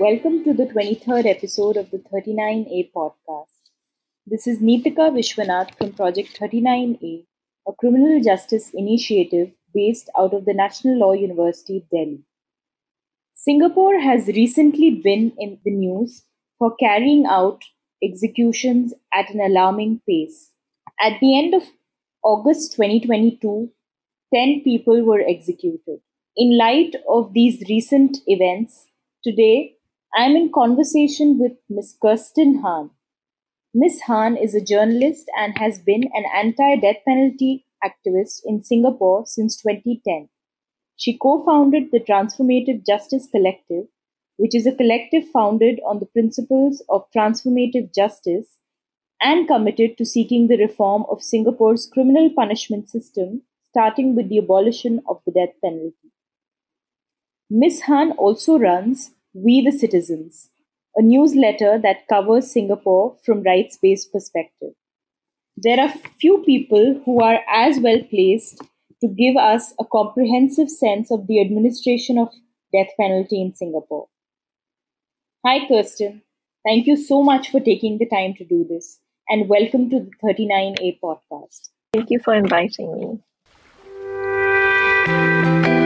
Welcome to the 23rd episode of the 39A podcast. This is Neetika Vishwanath from Project 39A, a criminal justice initiative based out of the National Law University, Delhi. Singapore has recently been in the news for carrying out executions at an alarming pace. At the end of August 2022, 10 people were executed. In light of these recent events, today I am in conversation with Ms. Kirsten Han. Ms. Han is a journalist and has been an anti death penalty activist in Singapore since 2010. She co founded the Transformative Justice Collective, which is a collective founded on the principles of transformative justice and committed to seeking the reform of Singapore's criminal punishment system, starting with the abolition of the death penalty. Ms. Han also runs We the Citizens, a newsletter that covers Singapore from rights based perspective. There are few people who are as well placed to give us a comprehensive sense of the administration of death penalty in Singapore. Hi, Kirsten. Thank you so much for taking the time to do this, and welcome to the 39A podcast. Thank you for inviting me.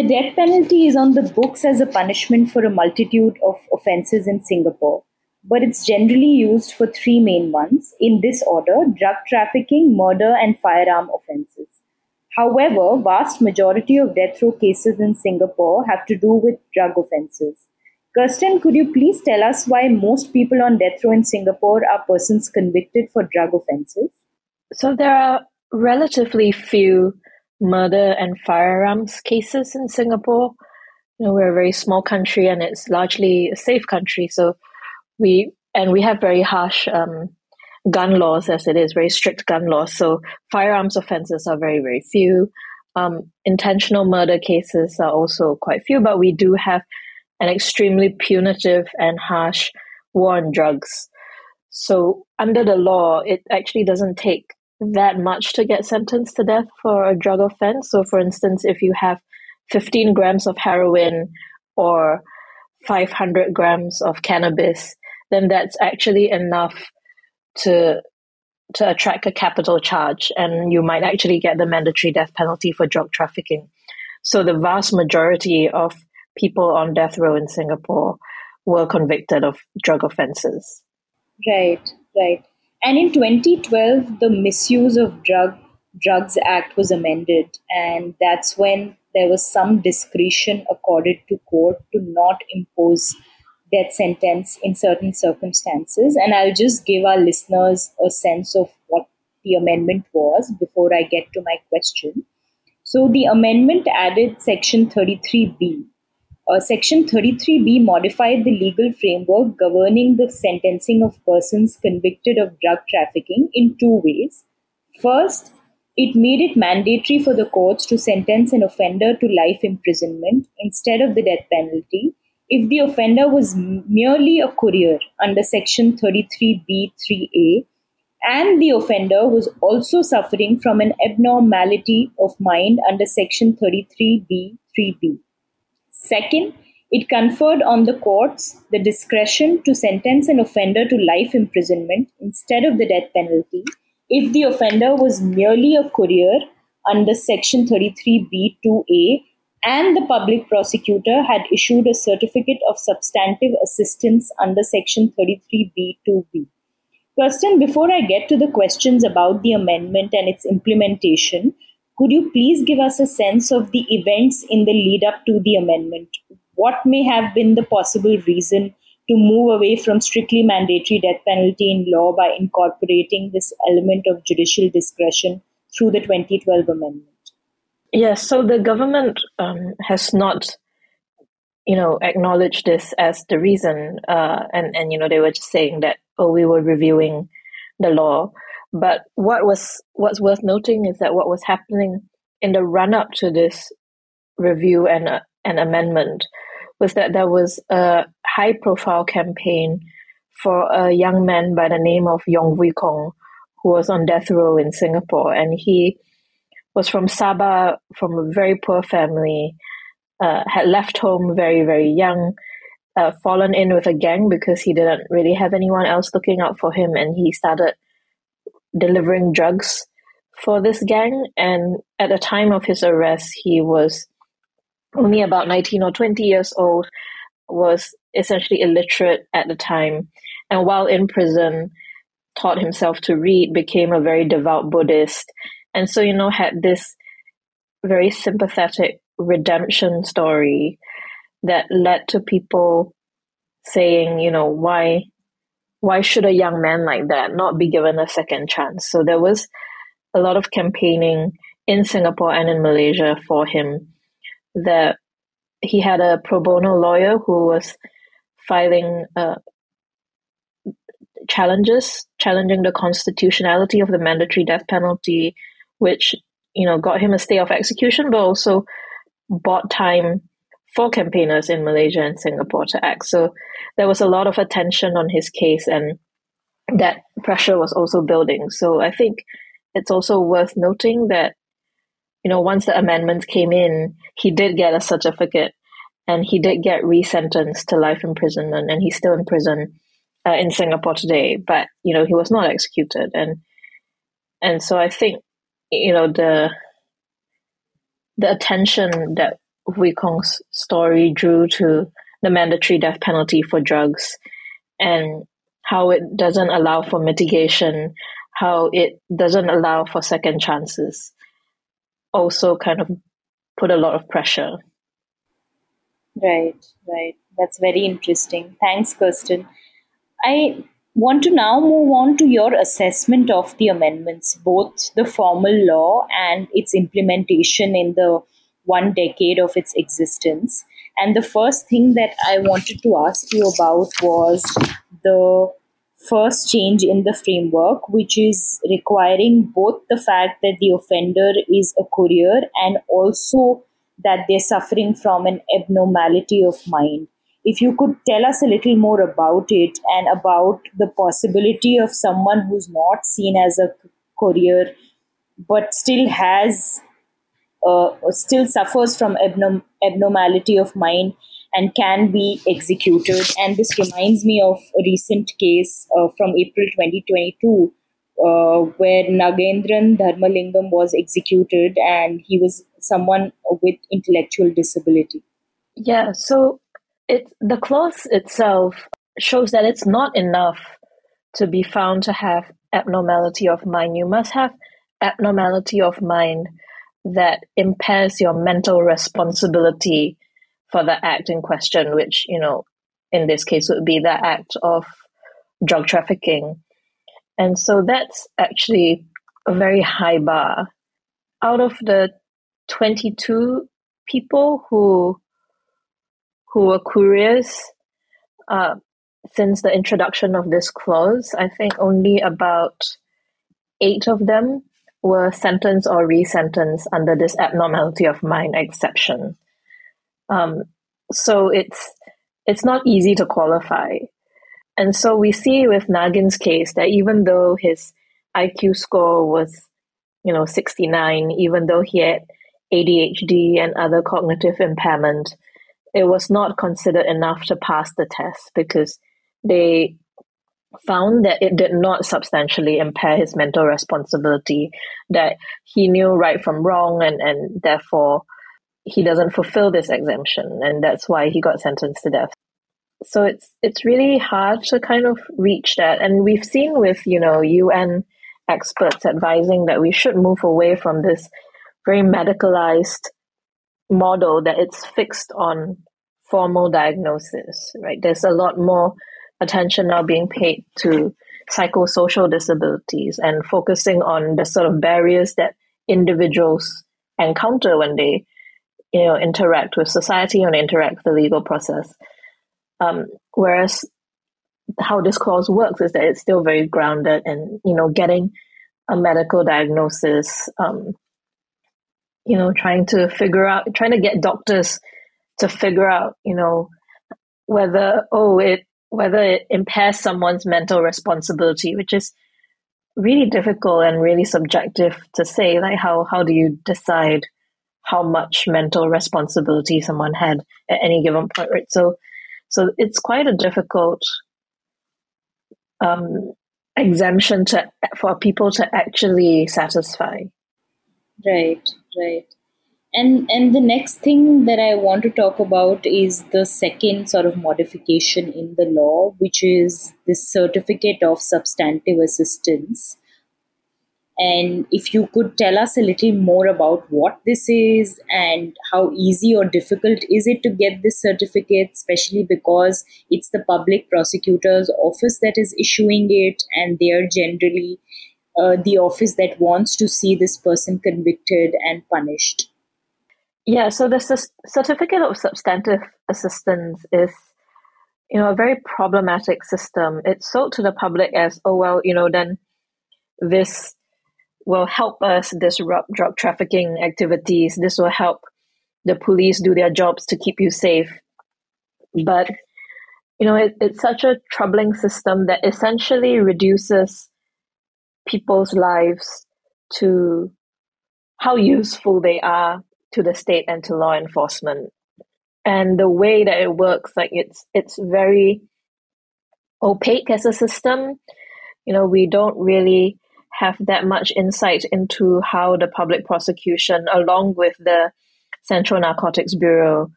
The death penalty is on the books as a punishment for a multitude of offences in Singapore, but it's generally used for three main ones in this order drug trafficking, murder, and firearm offences. However, vast majority of death row cases in Singapore have to do with drug offences. Kirsten, could you please tell us why most people on death row in Singapore are persons convicted for drug offences? So there are relatively few murder and firearms cases in Singapore. You know, we're a very small country and it's largely a safe country. So we and we have very harsh um, gun laws as it is, very strict gun laws. So firearms offenses are very, very few. Um, intentional murder cases are also quite few, but we do have an extremely punitive and harsh war on drugs. So under the law, it actually doesn't take that much to get sentenced to death for a drug offense. So for instance, if you have 15 grams of heroin or 500 grams of cannabis, then that's actually enough to to attract a capital charge and you might actually get the mandatory death penalty for drug trafficking. So the vast majority of people on death row in Singapore were convicted of drug offenses. Right, right. And in 2012, the Misuse of Drug Drugs Act was amended, and that's when there was some discretion accorded to court to not impose death sentence in certain circumstances. And I'll just give our listeners a sense of what the amendment was before I get to my question. So the amendment added Section 33B. Uh, Section 33B modified the legal framework governing the sentencing of persons convicted of drug trafficking in two ways. First, it made it mandatory for the courts to sentence an offender to life imprisonment instead of the death penalty if the offender was merely a courier under Section 33b3a and the offender was also suffering from an abnormality of mind under Section 33b3b. Second, it conferred on the courts the discretion to sentence an offender to life imprisonment instead of the death penalty if the offender was merely a courier under Section 33b2a and the public prosecutor had issued a certificate of substantive assistance under Section 33b2b. Kirsten, before I get to the questions about the amendment and its implementation, could you please give us a sense of the events in the lead up to the amendment? What may have been the possible reason to move away from strictly mandatory death penalty in law by incorporating this element of judicial discretion through the 2012 amendment? Yes, so the government um, has not, you know, acknowledged this as the reason, uh, and and you know they were just saying that oh we were reviewing the law, but what was what's worth noting is that what was happening in the run up to this review and uh, an amendment was that there was a high profile campaign for a young man by the name of Yong Vui Kong who was on death row in Singapore, and he was from Sabah, from a very poor family, uh, had left home very, very young, uh, fallen in with a gang because he didn't really have anyone else looking out for him, and he started delivering drugs for this gang. And at the time of his arrest, he was only about 19 or 20 years old, was essentially illiterate at the time. And while in prison, taught himself to read, became a very devout Buddhist. And so, you know, had this very sympathetic redemption story that led to people saying, you know, why why should a young man like that not be given a second chance? So there was a lot of campaigning in Singapore and in Malaysia for him that he had a pro bono lawyer who was filing uh, challenges challenging the constitutionality of the mandatory death penalty which you know got him a stay of execution but also bought time for campaigners in Malaysia and Singapore to act. So there was a lot of attention on his case, and that pressure was also building. So I think it's also worth noting that, you know, once the amendments came in, he did get a certificate and he did get resentenced to life imprisonment, and he's still in prison uh, in Singapore today. But you know, he was not executed, and and so I think you know the the attention that Vui Kong's story drew to the mandatory death penalty for drugs and how it doesn't allow for mitigation, how it doesn't allow for second chances, also kind of put a lot of pressure. Right, right. That's very interesting. Thanks, Kirsten. I want to now move on to your assessment of the amendments, both the formal law and its implementation in the one decade of its existence. And the first thing that I wanted to ask you about was the first change in the framework, which is requiring both the fact that the offender is a courier and also that they're suffering from an abnormality of mind. If you could tell us a little more about it and about the possibility of someone who's not seen as a courier but still has uh, still suffers from abnorm- abnormality of mind and can be executed. And this reminds me of a recent case uh, from April 2022 uh, where Nagaenthran Dharmalingam was executed and he was someone with intellectual disability. Yeah, so it the clause itself shows that it's not enough to be found to have abnormality of mind. You must have abnormality of mind that impairs your mental responsibility for the act in question, which, you know, in this case would be the act of drug trafficking. And so that's actually a very high bar. Out of the 22 people who who were couriers uh, since the introduction of this clause, I think only about eight of them were sentenced or resentenced under this abnormality of mind exception. Um, so it's it's not easy to qualify. And so we see with Nagin's case that even though his IQ score was, you know, 69, even though he had ADHD and other cognitive impairment, it was not considered enough to pass the test because they found that it did not substantially impair his mental responsibility, that he knew right from wrong, and, and therefore he doesn't fulfill this exemption, and that's why he got sentenced to death. So it's it's really hard to kind of reach that, and we've seen with you know UN experts advising that we should move away from this very medicalized model that it's fixed on formal diagnosis, right? There's a lot more attention now being paid to psychosocial disabilities and focusing on the sort of barriers that individuals encounter when they you know interact with society and interact with the legal process. Um, whereas how this clause works is that it's still very grounded in you know getting a medical diagnosis um, you know trying to figure out trying to get doctors to figure out you know whether oh it whether it impairs someone's mental responsibility, which is really difficult and really subjective to say. Like how how do you decide how much mental responsibility someone had at any given point, right? So, so it's quite a difficult um, exemption to for people to actually satisfy. Right, right. And and the next thing that I want to talk about is the second sort of modification in the law, which is the certificate of substantive assistance. And if you could tell us a little more about what this is and how easy or difficult is it to get this certificate, especially because it's the public prosecutor's office that is issuing it, and they are generally uh, the office that wants to see this person convicted and punished. Yeah, so the certificate of substantive assistance is, you know, a very problematic system. It's sold to the public as, oh well, you know, then this will help us disrupt drug trafficking activities. This will help the police do their jobs to keep you safe. But, you know, it, it's such a troubling system that essentially reduces people's lives to how useful they are to the state and to law enforcement. And the way that it works, like it's it's very opaque as a system. You know, we don't really have that much insight into how the public prosecution, along with the Central Narcotics Bureau,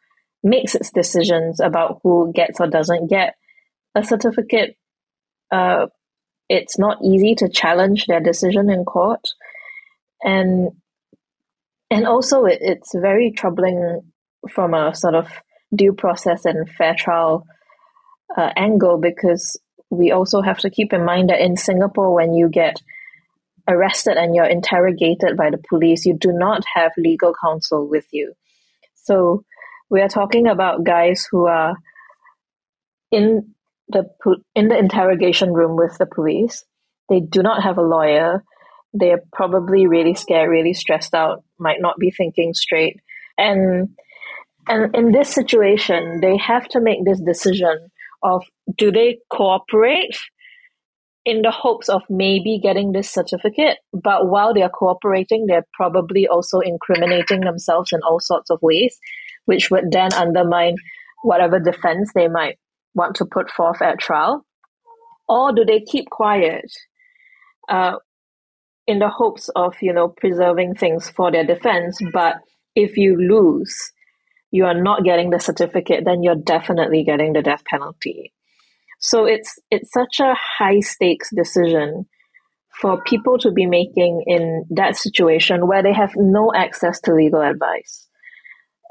makes its decisions about who gets or doesn't get a certificate. Uh, it's not easy to challenge their decision in court, and and also it, it's very troubling from a sort of due process and fair trial uh, angle because we also have to keep in mind that in Singapore, when you get arrested and you're interrogated by the police, you do not have legal counsel with you. So we are talking about guys who are in the in the interrogation room with the police. They do not have a lawyer. They're probably really scared, really stressed out, might not be thinking straight. And and in this situation, they have to make this decision of do they cooperate in the hopes of maybe getting this certificate. But while they're cooperating, they're probably also incriminating themselves in all sorts of ways, which would then undermine whatever defense they might want to put forth at trial. Or do they keep quiet uh, in the hopes of, you know, preserving things for their defense? But if you lose, you are not getting the certificate, then you're definitely getting the death penalty. So it's it's such a high stakes decision for people to be making in that situation where they have no access to legal advice.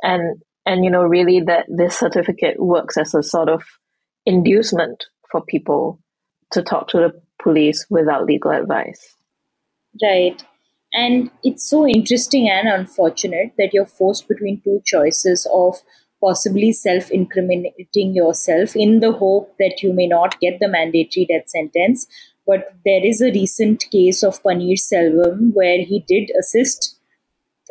And and you know really that this certificate works as a sort of inducement for people to talk to the police without legal advice. Right. And it's so interesting and unfortunate that you're forced between two choices of possibly self incriminating yourself in the hope that you may not get the mandatory death sentence. But there is a recent case of Pannir Selvam where he did assist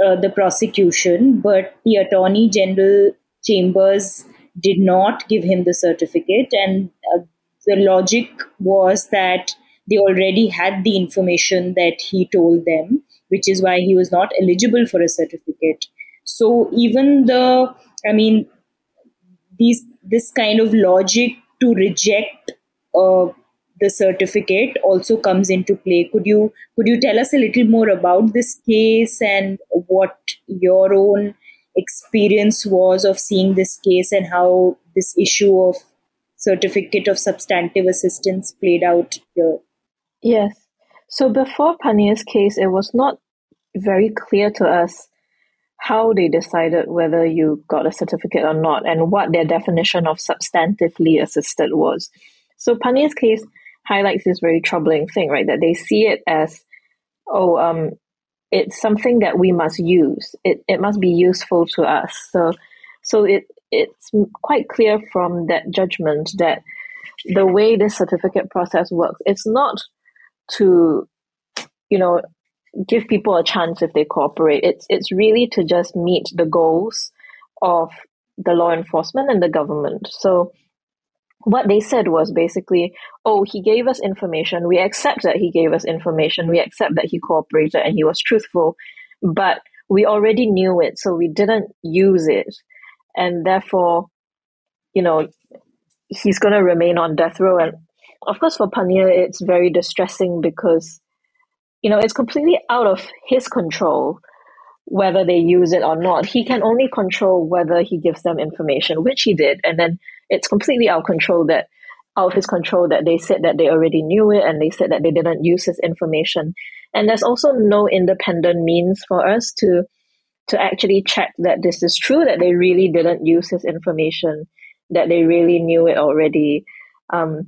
uh, the prosecution, but the Attorney General Chambers did not give him the certificate. And uh, the logic was that they already had the information that he told them, which is why he was not eligible for a certificate. So even the I mean, these this kind of logic to reject uh, the certificate also comes into play. Could you could you tell us a little more about this case and what your own experience was of seeing this case and how this issue of certificate of substantive assistance played out here? Yes. So before Pannir's case, it was not very clear to us how they decided whether you got a certificate or not and what their definition of substantively assisted was. So Pannir's case highlights this very troubling thing, right? That they see it as, oh, um, it's something that we must use. It it must be useful to us. So so it it's quite clear from that judgment that the way this certificate process works, it's not to, you know, give people a chance if they cooperate. It's it's really to just meet the goals of the law enforcement and the government. So what they said was basically, oh, he gave us information. We accept that he gave us information. We accept that he cooperated and he was truthful. But we already knew it, so we didn't use it, and therefore, you know, he's going to remain on death row. And of course, for Pannir, it's very distressing because, you know, it's completely out of his control whether they use it or not. He can only control whether he gives them information, which he did, and then it's completely out of control that out of his control that they said that they already knew it and they said that they didn't use his information. And there's also no independent means for us to to actually check that this is true, that they really didn't use his information, that they really knew it already, um,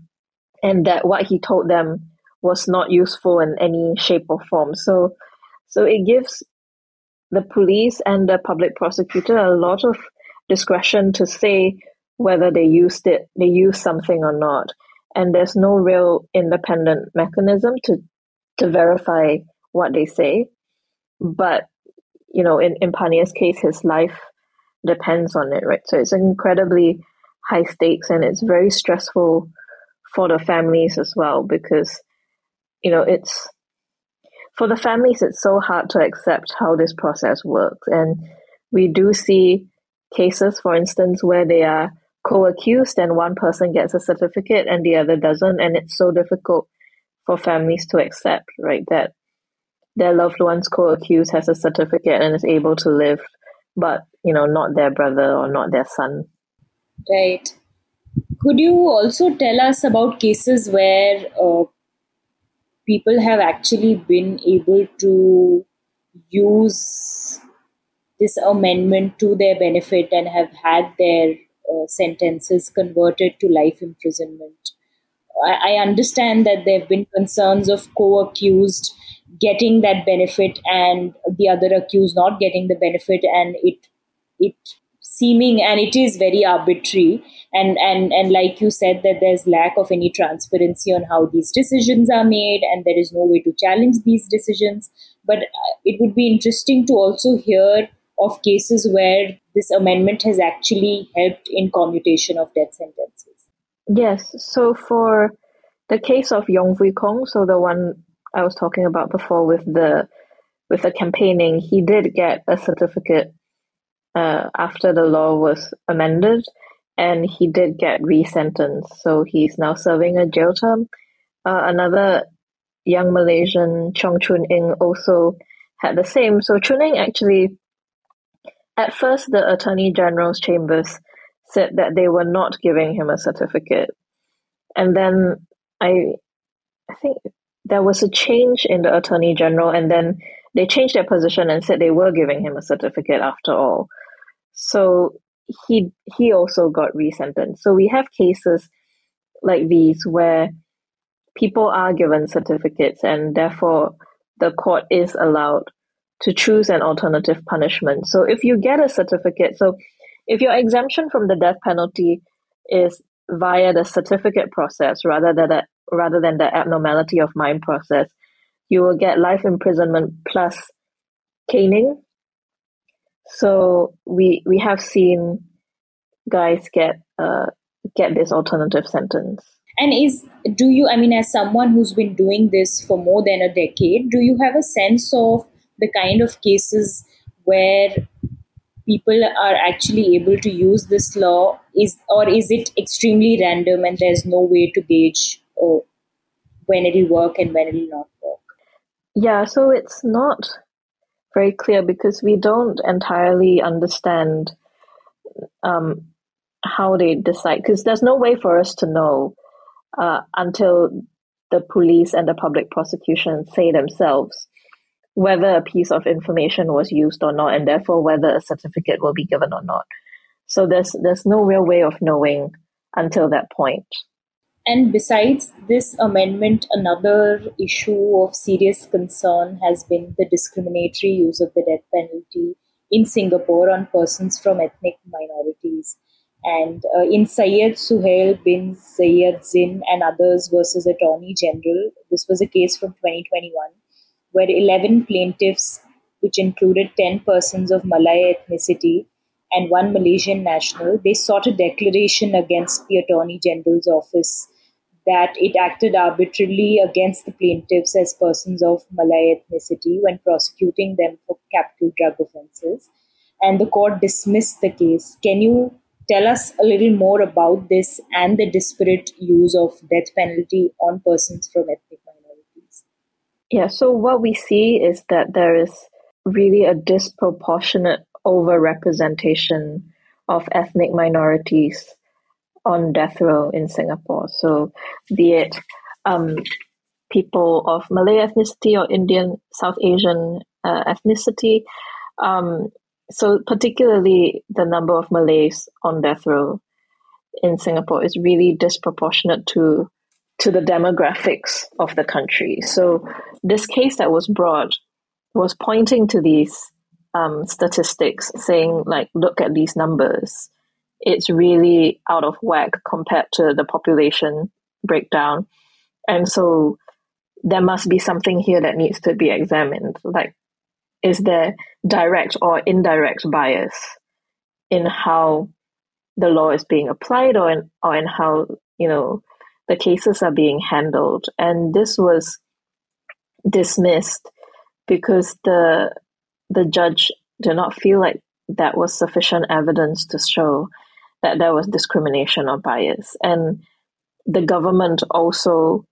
and that what he told them was not useful in any shape or form. So so it gives the police and the public prosecutor a lot of discretion to say whether they used it, they used something or not. And there's no real independent mechanism to to verify what they say. But you know, in in Pannir's case, his life depends on it, right? So it's incredibly high stakes, and it's very stressful for the families as well because you know it's for the families it's so hard to accept how this process works. And we do see cases for instance where they are co-accused and one person gets a certificate and the other doesn't and it's so difficult for families to accept right that their loved one's co-accused has a certificate and is able to live but you know not their brother or not their son. Right could you also tell us about cases where uh, people have actually been able to use this amendment to their benefit and have had their uh, sentences converted to life imprisonment. I, I understand that there have been concerns of co accused getting that benefit and the other accused not getting the benefit, and it it seeming and it is very arbitrary and and and like you said that there's lack of any transparency on how these decisions are made and there is no way to challenge these decisions but uh, it would be interesting to also hear of cases where this amendment has actually helped in commutation of death sentences. Yes. So for the case of Yong Vui Kong, so the one I was talking about before with the with the campaigning, he did get a certificate uh, after the law was amended, and he did get resentenced. So he's now serving a jail term. Uh, another young Malaysian, Chong Chun Yin, also had the same. So Chun Yin actually at first, the Attorney General's chambers said that they were not giving him a certificate. And then I I think there was a change in the Attorney General and then they changed their position and said they were giving him a certificate after all. So he he also got resentenced. So we have cases like these where people are given certificates and therefore the court is allowed to choose an alternative punishment. So if you get a certificate, so if your exemption from the death penalty is via the certificate process rather than the, rather than the abnormality of mind process, you will get life imprisonment plus caning. So we we have seen guys get uh, get this alternative sentence. And is do you I mean as someone who's been doing this for more than a decade, do you have a sense of the kind of cases where people are actually able to use this law is or is it extremely random and there's no way to gauge oh, when it'll work and when it'll not work yeah so it's not very clear because we don't entirely understand um, how they decide because there's no way for us to know uh, until the police and the public prosecution say themselves whether a piece of information was used or not, and therefore whether a certificate will be given or not. So there's there's no real way of knowing until that point. And besides this amendment, another issue of serious concern has been the discriminatory use of the death penalty in Singapore on persons from ethnic minorities. And uh, in Syed Suhail bin Syed Zin and others versus Attorney General, this was a case from 2021 where 11 plaintiffs, which included 10 persons of Malay ethnicity and one Malaysian national, they sought a declaration against the Attorney General's office that it acted arbitrarily against the plaintiffs as persons of Malay ethnicity when prosecuting them for capital drug offences. And the court dismissed the case. Can you tell us a little more about this and the disparate use of death penalty on persons from ethnic minorities? Yeah, so what we see is that there is really a disproportionate overrepresentation of ethnic minorities on death row in Singapore. So, be it um, people of Malay ethnicity or Indian, South Asian uh, ethnicity. Um, so, particularly the number of Malays on death row in Singapore is really disproportionate to to the demographics of the country. So, this case that was brought was pointing to these um, statistics, saying like, look at these numbers it's really out of whack compared to the population breakdown. And so there must be something here that needs to be examined. Like, is there direct or indirect bias in how the law is being applied or in, or in how, you know, the cases are being handled? And this was dismissed because the the judge did not feel like that was sufficient evidence to show that there was discrimination or bias. And the government also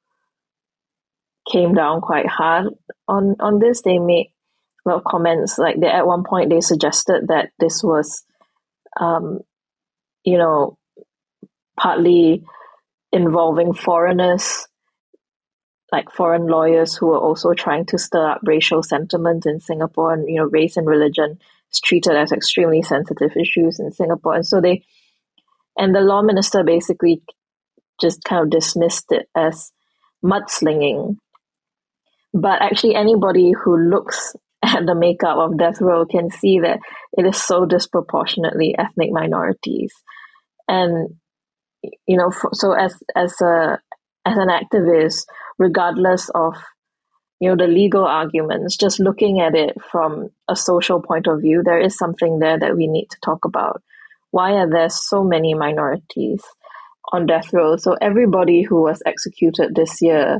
came down quite hard on, on this. They made a lot of comments. Like they, at one point, they suggested that this was, um, you know, partly involving foreigners, like foreign lawyers who were also trying to stir up racial sentiment in Singapore, and you know, race and religion is treated as extremely sensitive issues in Singapore, and so they and the law minister basically just kind of dismissed it as mudslinging. But actually, anybody who looks at the makeup of death row can see that it is so disproportionately ethnic minorities. And, you know, so as, as a, as an activist, regardless of you know the legal arguments just looking at it from a social point of view there is something there that we need to talk about why are there so many minorities on death row? So everybody who was executed this year,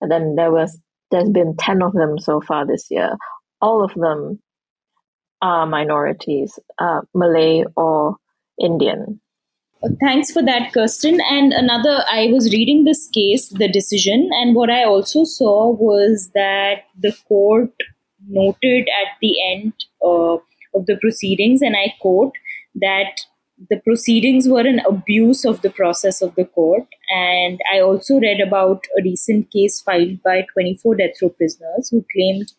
and then there was there's been ten of them so far this year. All of them are minorities, uh, Malay or Indian. Thanks for that, Kirsten. And another, I was reading this case, the decision, and what I also saw was that the court noted at the end uh, of the proceedings, and I quote, that the proceedings were an abuse of the process of the court. And I also read about a recent case filed by 24 death row prisoners who claimed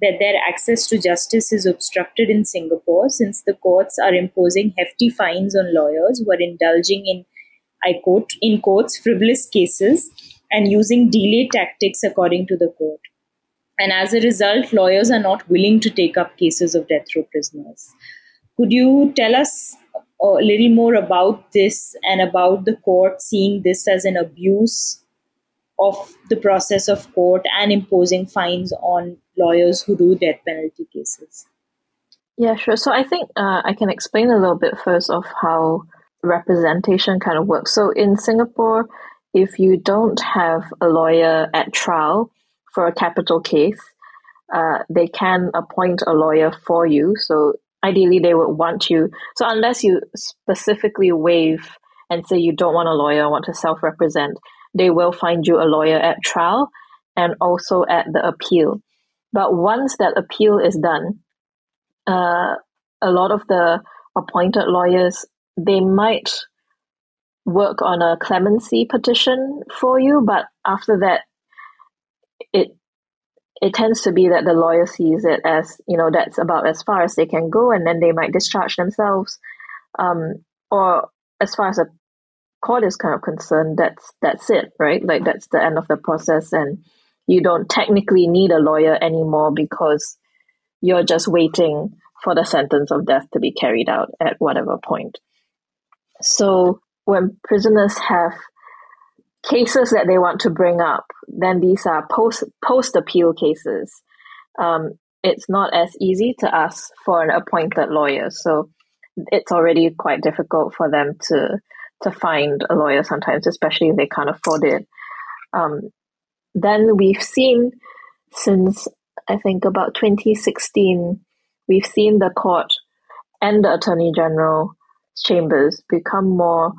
that their access to justice is obstructed in Singapore since the courts are imposing hefty fines on lawyers who are indulging in, I quote, in quotes, frivolous cases and using delay tactics according to the court. And as a result, lawyers are not willing to take up cases of death row prisoners. Could you tell us a little more about this and about the court seeing this as an abuse of the process of court and imposing fines on lawyers who do death penalty cases? Yeah, sure. So I think uh, I can explain a little bit first of how representation kind of works. So in Singapore, if you don't have a lawyer at trial for a capital case, uh, they can appoint a lawyer for you. So ideally they would want you. So unless you specifically waive and say you don't want a lawyer want to self-represent they will find you a lawyer at trial and also at the appeal. But once that appeal is done uh, a lot of the appointed lawyers they might work on a clemency petition for you but after that it tends to be that the lawyer sees it as you know that's about as far as they can go and then they might discharge themselves. Um, or as far as a court is kind of concerned that's that's it right? Like that's the end of the process and you don't technically need a lawyer anymore because you're just waiting for the sentence of death to be carried out at whatever point. So when prisoners have cases that they want to bring up, then these are post post appeal cases. Um, it's not as easy to ask for an appointed lawyer, so it's already quite difficult for them to to find a lawyer sometimes, especially if they can't afford it. Um, then we've seen since I think about 2016, we've seen the court and the Attorney General chambers become more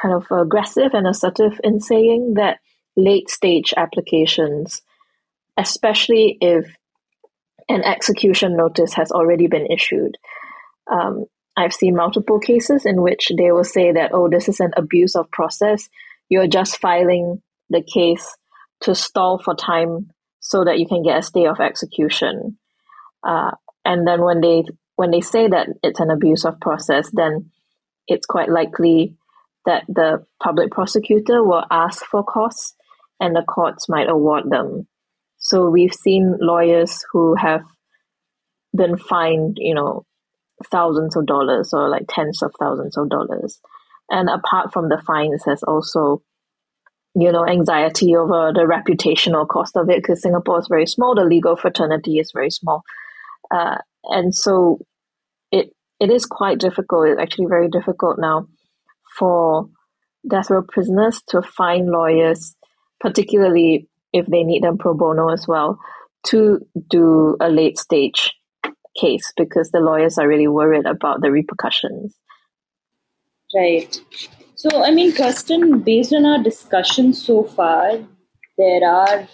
kind of aggressive and assertive in saying that late stage applications, especially if an execution notice has already been issued. Um, I've seen multiple cases in which they will say that, oh, this is an abuse of process. You're just filing the case to stall for time so that you can get a stay of execution. Uh, and then when they when they say that it's an abuse of process, then it's quite likely that the public prosecutor will ask for costs and the courts might award them. So we've seen lawyers who have been fined, you know, thousands of dollars or like tens of thousands of dollars. And apart from the fines, there's also, you know, anxiety over the reputational cost of it because Singapore is very small, the legal fraternity is very small. Uh, and so it it is quite difficult, it's actually very difficult now for death row prisoners to find lawyers, particularly if they need them pro bono as well, to do a late stage case because the lawyers are really worried about the repercussions. Right. So, I mean, Kirsten, based on our discussion so far, there are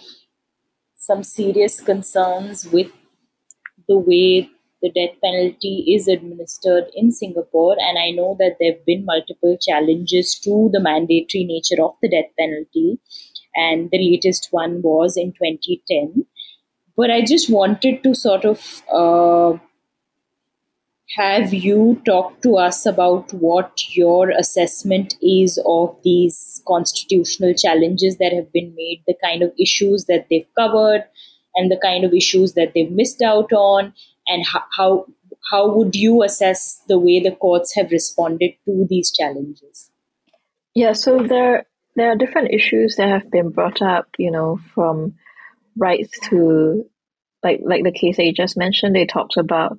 some serious concerns with the way the death penalty is administered in Singapore. And I know that there have been multiple challenges to the mandatory nature of the death penalty. And the latest one was in 2010. But I just wanted to sort of uh, have you talk to us about what your assessment is of these constitutional challenges that have been made, the kind of issues that they've covered, and the kind of issues that they've missed out on, and how, how how would you assess the way the courts have responded to these challenges? Yeah, so there there are different issues that have been brought up, you know, from rights to like like the case that you just mentioned, they talked about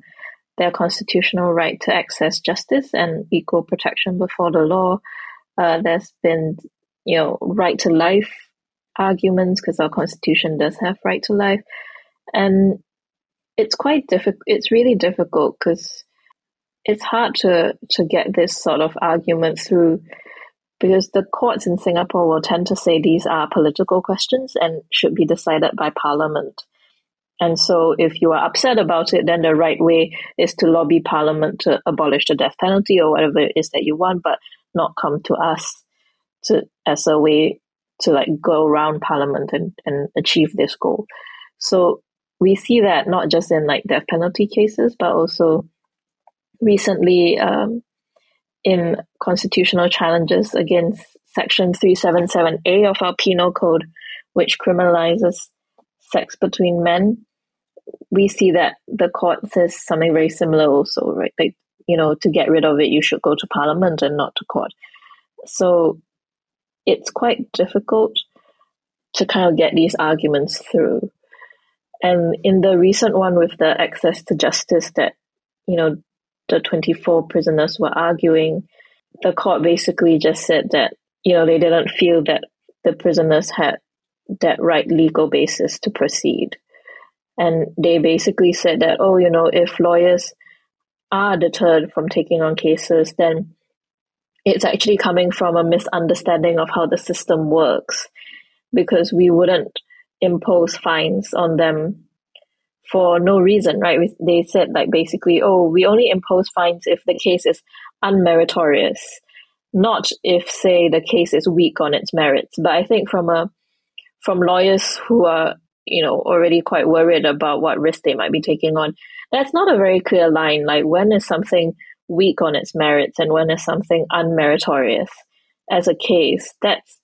their constitutional right to access justice and equal protection before the law. Uh, there's been, you know, right to life arguments because our constitution does have right to life, and it's quite difficult. It's really difficult because it's hard to to get this sort of argument through because the courts in Singapore will tend to say these are political questions and should be decided by parliament. And so, if you are upset about it, then the right way is to lobby parliament to abolish the death penalty or whatever it is that you want, but not come to us to as a way to like go around parliament and, and achieve this goal. So we see that not just in like death penalty cases, but also recently um, in constitutional challenges against Section 377A of our penal code, which criminalizes sex between men. We see that the court says something very similar also, right? Like, you know, to get rid of it, you should go to parliament and not to court. So it's quite difficult to kind of get these arguments through. And in the recent one with the access to justice that, you know, the 24 prisoners were arguing, the court basically just said that, you know, they didn't feel that the prisoners had that right legal basis to proceed. And they basically said that, oh, you know, if lawyers are deterred from taking on cases, then it's actually coming from a misunderstanding of how the system works because we wouldn't impose fines on them for no reason, right? They said like basically, oh, we only impose fines if the case is unmeritorious, not if say the case is weak on its merits. But I think from a from lawyers who are you know already quite worried about what risk they might be taking on, that's not a very clear line. Like when is something weak on its merits and when is something unmeritorious as a case? That's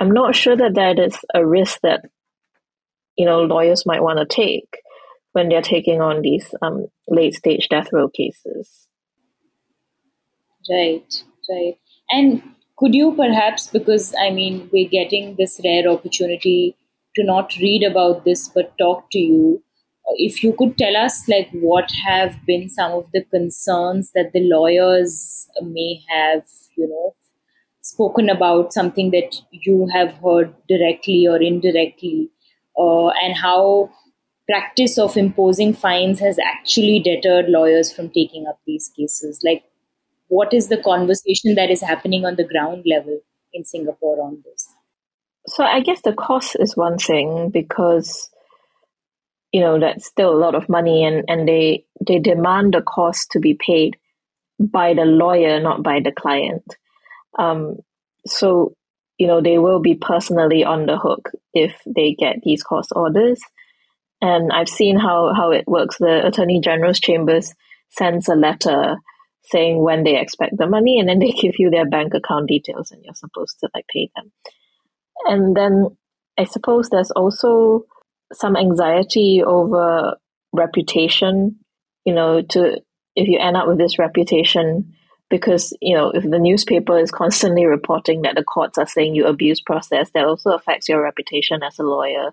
I'm not sure that that is a risk that you know lawyers might want to take when they're taking on these um, late stage death row cases. Right, right. And could you perhaps, because I mean, we're getting this rare opportunity to not read about this but talk to you, if you could tell us, like, what have been some of the concerns that the lawyers may have, you know, spoken about something that you have heard directly or indirectly, uh, and how practice of imposing fines has actually deterred lawyers from taking up these cases. Like, what is the conversation that is happening on the ground level in Singapore on this? So, I guess the cost is one thing because you know that's still a lot of money and and they they demand the cost to be paid by the lawyer not by the client um, so, you know, they will be personally on the hook if they get these court orders. And I've seen how, how it works. The Attorney General's Chambers sends a letter saying when they expect the money, and then they give you their bank account details, and you're supposed to like pay them. And then I suppose there's also some anxiety over reputation. You know, to if you end up with this reputation because you know if the newspaper is constantly reporting that the courts are saying you abuse process that also affects your reputation as a lawyer.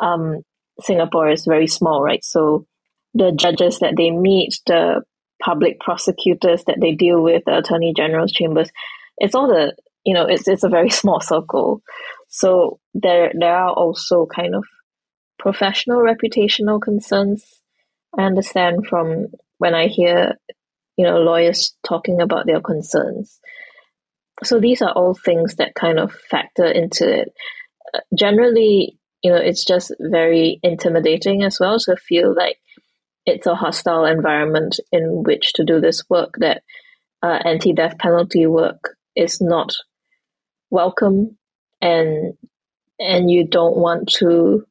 Um, singapore is very small right? So the judges that they meet the public prosecutors that they deal with the attorney general's chambers it's all the you know it's it's a very small circle. So there there are also kind of professional reputational concerns i understand from when i hear you know lawyers talking about their concerns. So these are all things that kind of factor into it. Uh, generally you know it's just very intimidating as well to feel like it's a hostile environment in which to do this work that uh, anti-death penalty work is not welcome and and you don't want to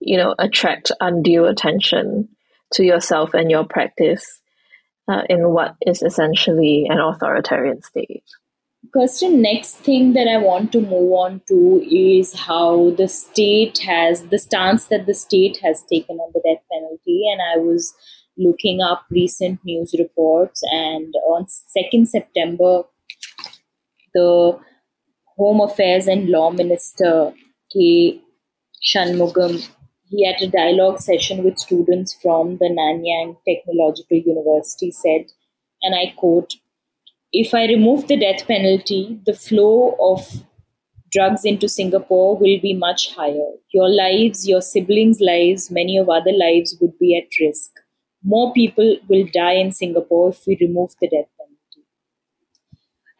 you know attract undue attention to yourself and your practice uh, in what is essentially an authoritarian state. Kirsten, next thing that I want to move on to is how the state has the stance that the state has taken on the death penalty. And I was looking up recent news reports, and on 2nd September, the Home Affairs and Law Minister K. Shanmugam he at a dialogue session with students from the Nanyang Technological University said, and I quote, if I remove the death penalty, the flow of drugs into Singapore will be much higher. Your lives, your siblings' lives, many of other lives would be at risk. More people will die in Singapore if we remove the death penalty.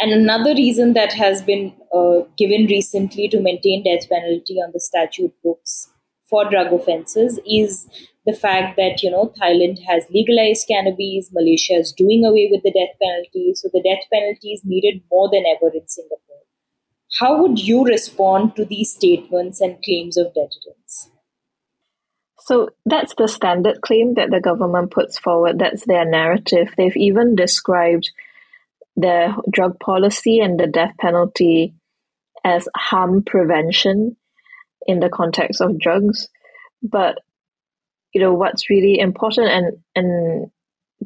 And another reason that has been uh, given recently to maintain death penalty on the statute books for drug offenses is the fact that you know Thailand has legalized cannabis, Malaysia is doing away with the death penalty, so the death penalty is needed more than ever in Singapore. How would you respond to these statements and claims of deterrence? So that's the standard claim that the government puts forward. That's their narrative. They've even described their drug policy and the death penalty as harm prevention in the context of drugs. But you know what's really important and and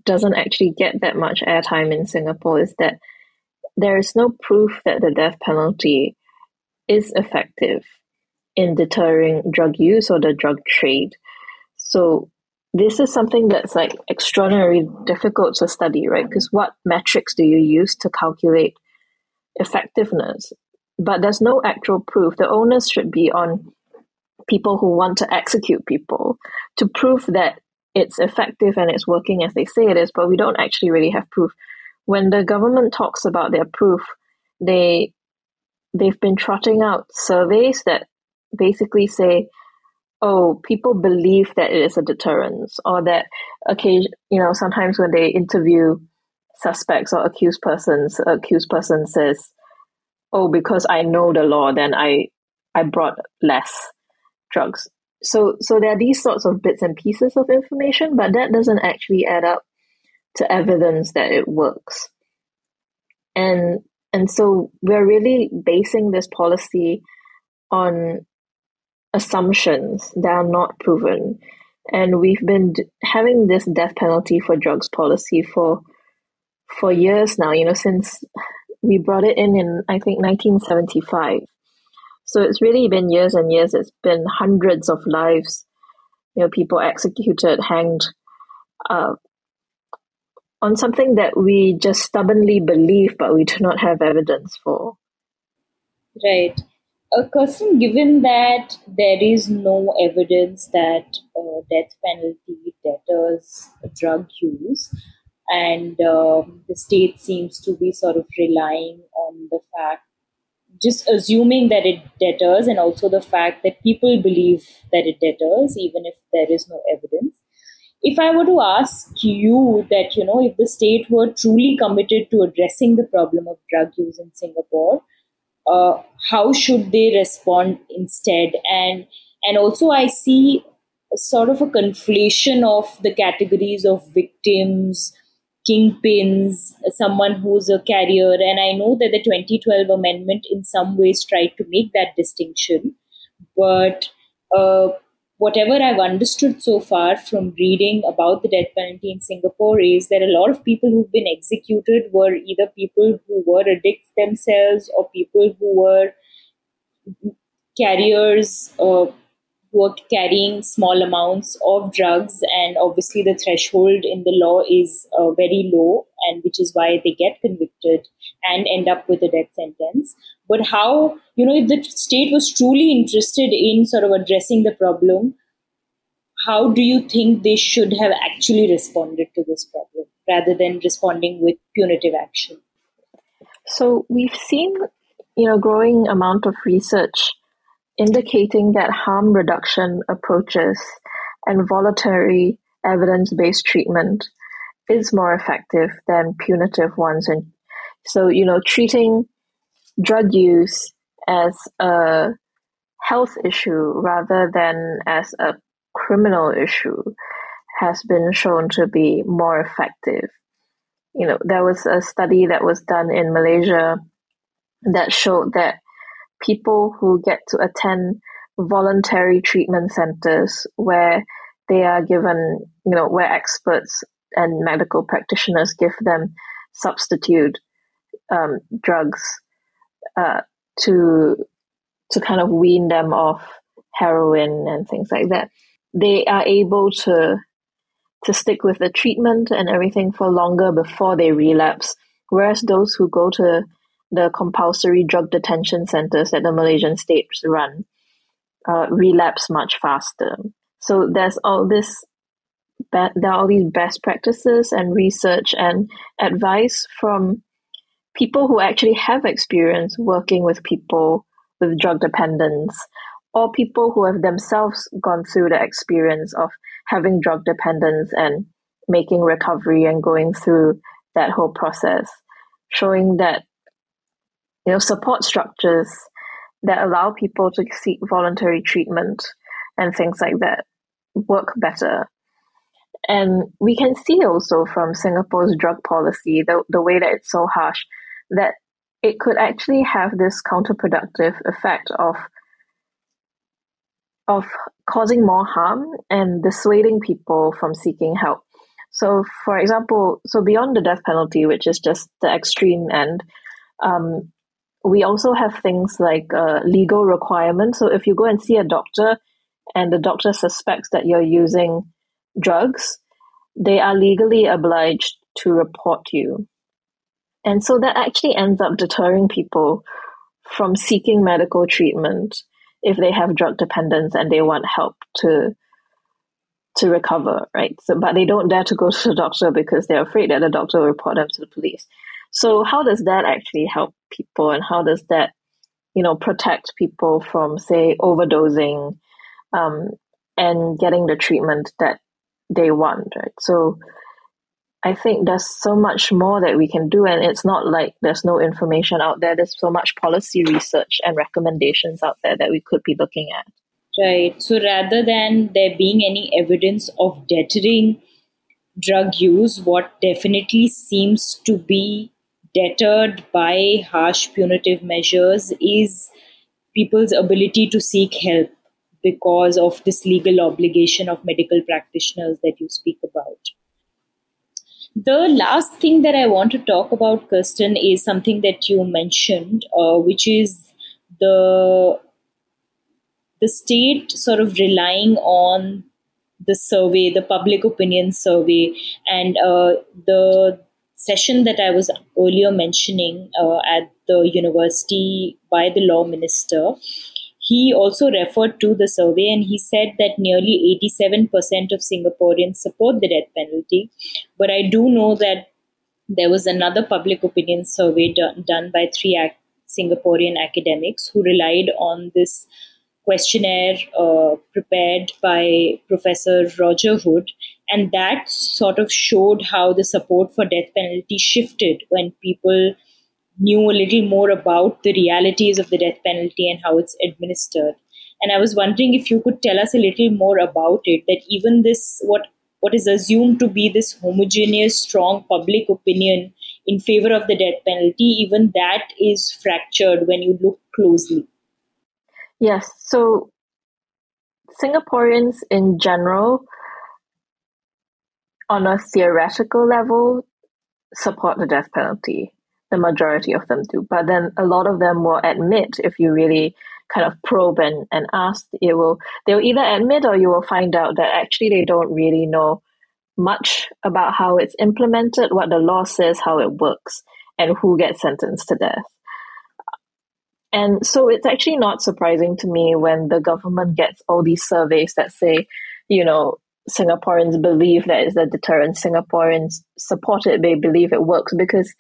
doesn't actually get that much airtime in Singapore is that there is no proof that the death penalty is effective in deterring drug use or the drug trade. So this is something that's like extraordinarily difficult to study, right? Because what metrics do you use to calculate effectiveness? But there's no actual proof. The onus should be on people who want to execute people to prove that it's effective and it's working as they say it is, but we don't actually really have proof. When the government talks about their proof, they they've been trotting out surveys that basically say, oh, people believe that it is a deterrence, or that occasion you know, sometimes when they interview suspects or accused persons, accused person says, oh, because I know the law, then I I brought less drugs. So so there are these sorts of bits and pieces of information, but that doesn't actually add up to evidence that it works. And and so we're really basing this policy on assumptions that are not proven. And we've been having this death penalty for drugs policy for for years now, you know, since we brought it in in I think 1975. So it's really been years and years. It's been hundreds of lives, you know, people executed, hanged, uh, on something that we just stubbornly believe, but we do not have evidence for. Right. Uh, Kirsten, given that there is no evidence that uh, death penalty deters drug use, and um, the state seems to be sort of relying on the fact, just assuming that it deters, and also the fact that people believe that it deters, even if there is no evidence. If I were to ask you that, you know, if the state were truly committed to addressing the problem of drug use in Singapore, uh, how should they respond instead and and also i see sort of a conflation of the categories of victims kingpins someone who's a carrier and i know that the 2012 amendment in some ways tried to make that distinction. But uh, whatever I've understood so far from reading about the death penalty in Singapore is that a lot of people who've been executed were either people who were addicts themselves or people who were carriers uh, who are carrying small amounts of drugs and obviously the threshold in the law is uh, very low and which is why they get convicted and end up with a death sentence. But how you know if the state was truly interested in sort of addressing the problem how do you think they should have actually responded to this problem rather than responding with punitive action? So we've seen you know growing amount of research indicating that harm reduction approaches and voluntary evidence based treatment is more effective than punitive ones. And so, you know, treating drug use as a health issue rather than as a criminal issue has been shown to be more effective. You know, there was a study that was done in Malaysia that showed that people who get to attend voluntary treatment centers where they are given, you know, where experts and medical practitioners give them substitute um, drugs uh, to to kind of wean them off heroin and things like that. They are able to to stick with the treatment and everything for longer before they relapse. Whereas those who go to the compulsory drug detention centers that the Malaysian states run uh, relapse much faster. So there's all this, be- there are all these best practices and research and advice from people who actually have experience working with people with drug dependence or people who have themselves gone through the experience of having drug dependence and making recovery and going through that whole process, showing that you know, support structures that allow people to seek voluntary treatment and things like that work better. And we can see also from Singapore's drug policy, the, the way that it's so harsh, that it could actually have this counterproductive effect of of causing more harm and dissuading people from seeking help. So, for example, so beyond the death penalty, which is just the extreme end, um, we also have things like uh, legal requirements. So if you go and see a doctor and the doctor suspects that you're using drugs, they are legally obliged to report you. And so that actually ends up deterring people from seeking medical treatment if they have drug dependence and they want help to to recover, right? So but they don't dare to go to the doctor because they're afraid that the doctor will report them to the police. So how does that actually help people and how does that, you know, protect people from say overdosing um, and getting the treatment that they want, right? So I think there's so much more that we can do and it's not like there's no information out there. There's so much policy research and recommendations out there that we could be looking at. Right. So rather than there being any evidence of deterring drug use, what definitely seems to be deterred by harsh punitive measures is people's ability to seek help because of this legal obligation of medical practitioners that you speak about. The last thing that I want to talk about, Kirsten, is something that you mentioned, uh, which is the the state sort of relying on the survey, the public opinion survey, and uh, the session that I was earlier mentioning uh, at the university by the law minister, he also referred to the survey and he said that nearly 87% of Singaporeans support the death penalty. But I do know that there was another public opinion survey done, done by three ac- Singaporean academics who relied on this questionnaire uh, prepared by Professor Roger Hood, and that sort of showed how the support for death penalty shifted when people knew a little more about the realities of the death penalty and how it's administered. And I was wondering if you could tell us a little more about it. That even this, what what is assumed to be this homogeneous, strong public opinion in favor of the death penalty, even that is fractured when you look closely. Yes. So Singaporeans in general, on a theoretical level, support the death penalty. The majority of them do. But then a lot of them will admit, if you really kind of probe and, and ask, it will they'll either admit or you will find out that actually they don't really know much about how it's implemented, what the law says, how it works, and who gets sentenced to death. And so it's actually not surprising to me when the government gets all these surveys that say, you know, Singaporeans believe that it's a deterrent, Singaporeans support it, they believe it works because,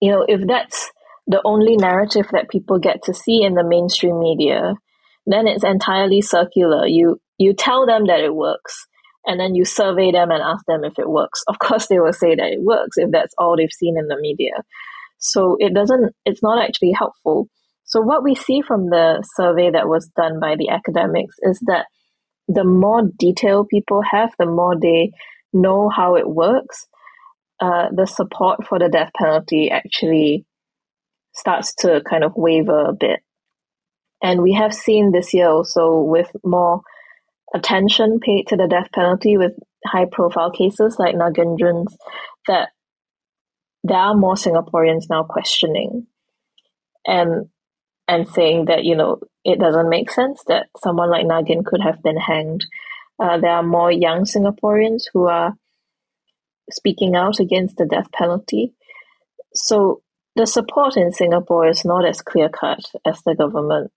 you know, if that's the only narrative that people get to see in the mainstream media, then it's entirely circular. You you tell them that it works, and then you survey them and ask them if it works. Of course, they will say that it works if that's all they've seen in the media. So it doesn't, it's not actually helpful. So what we see from the survey that was done by the academics is that the more detail people have, the more they know how it works, uh, the support for the death penalty actually starts to kind of waver a bit. And we have seen this year also with more attention paid to the death penalty with high profile cases like Nagaenthran's that there are more Singaporeans now questioning and and saying that you know it doesn't make sense that someone like Nagin could have been hanged. Uh, there are more young Singaporeans who are speaking out against the death penalty. So the support in Singapore is not as clear cut as the government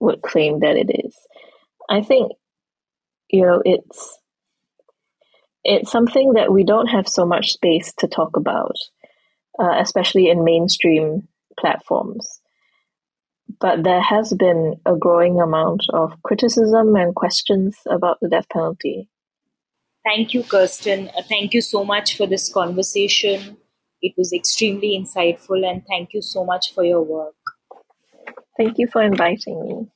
would claim that it is. I think you know it's it's something that we don't have so much space to talk about, uh, especially in mainstream platforms. But there has been a growing amount of criticism and questions about the death penalty. Thank you, Kirsten. Uh, thank you so much for this conversation. It was extremely insightful, and thank you so much for your work. Thank you for inviting me.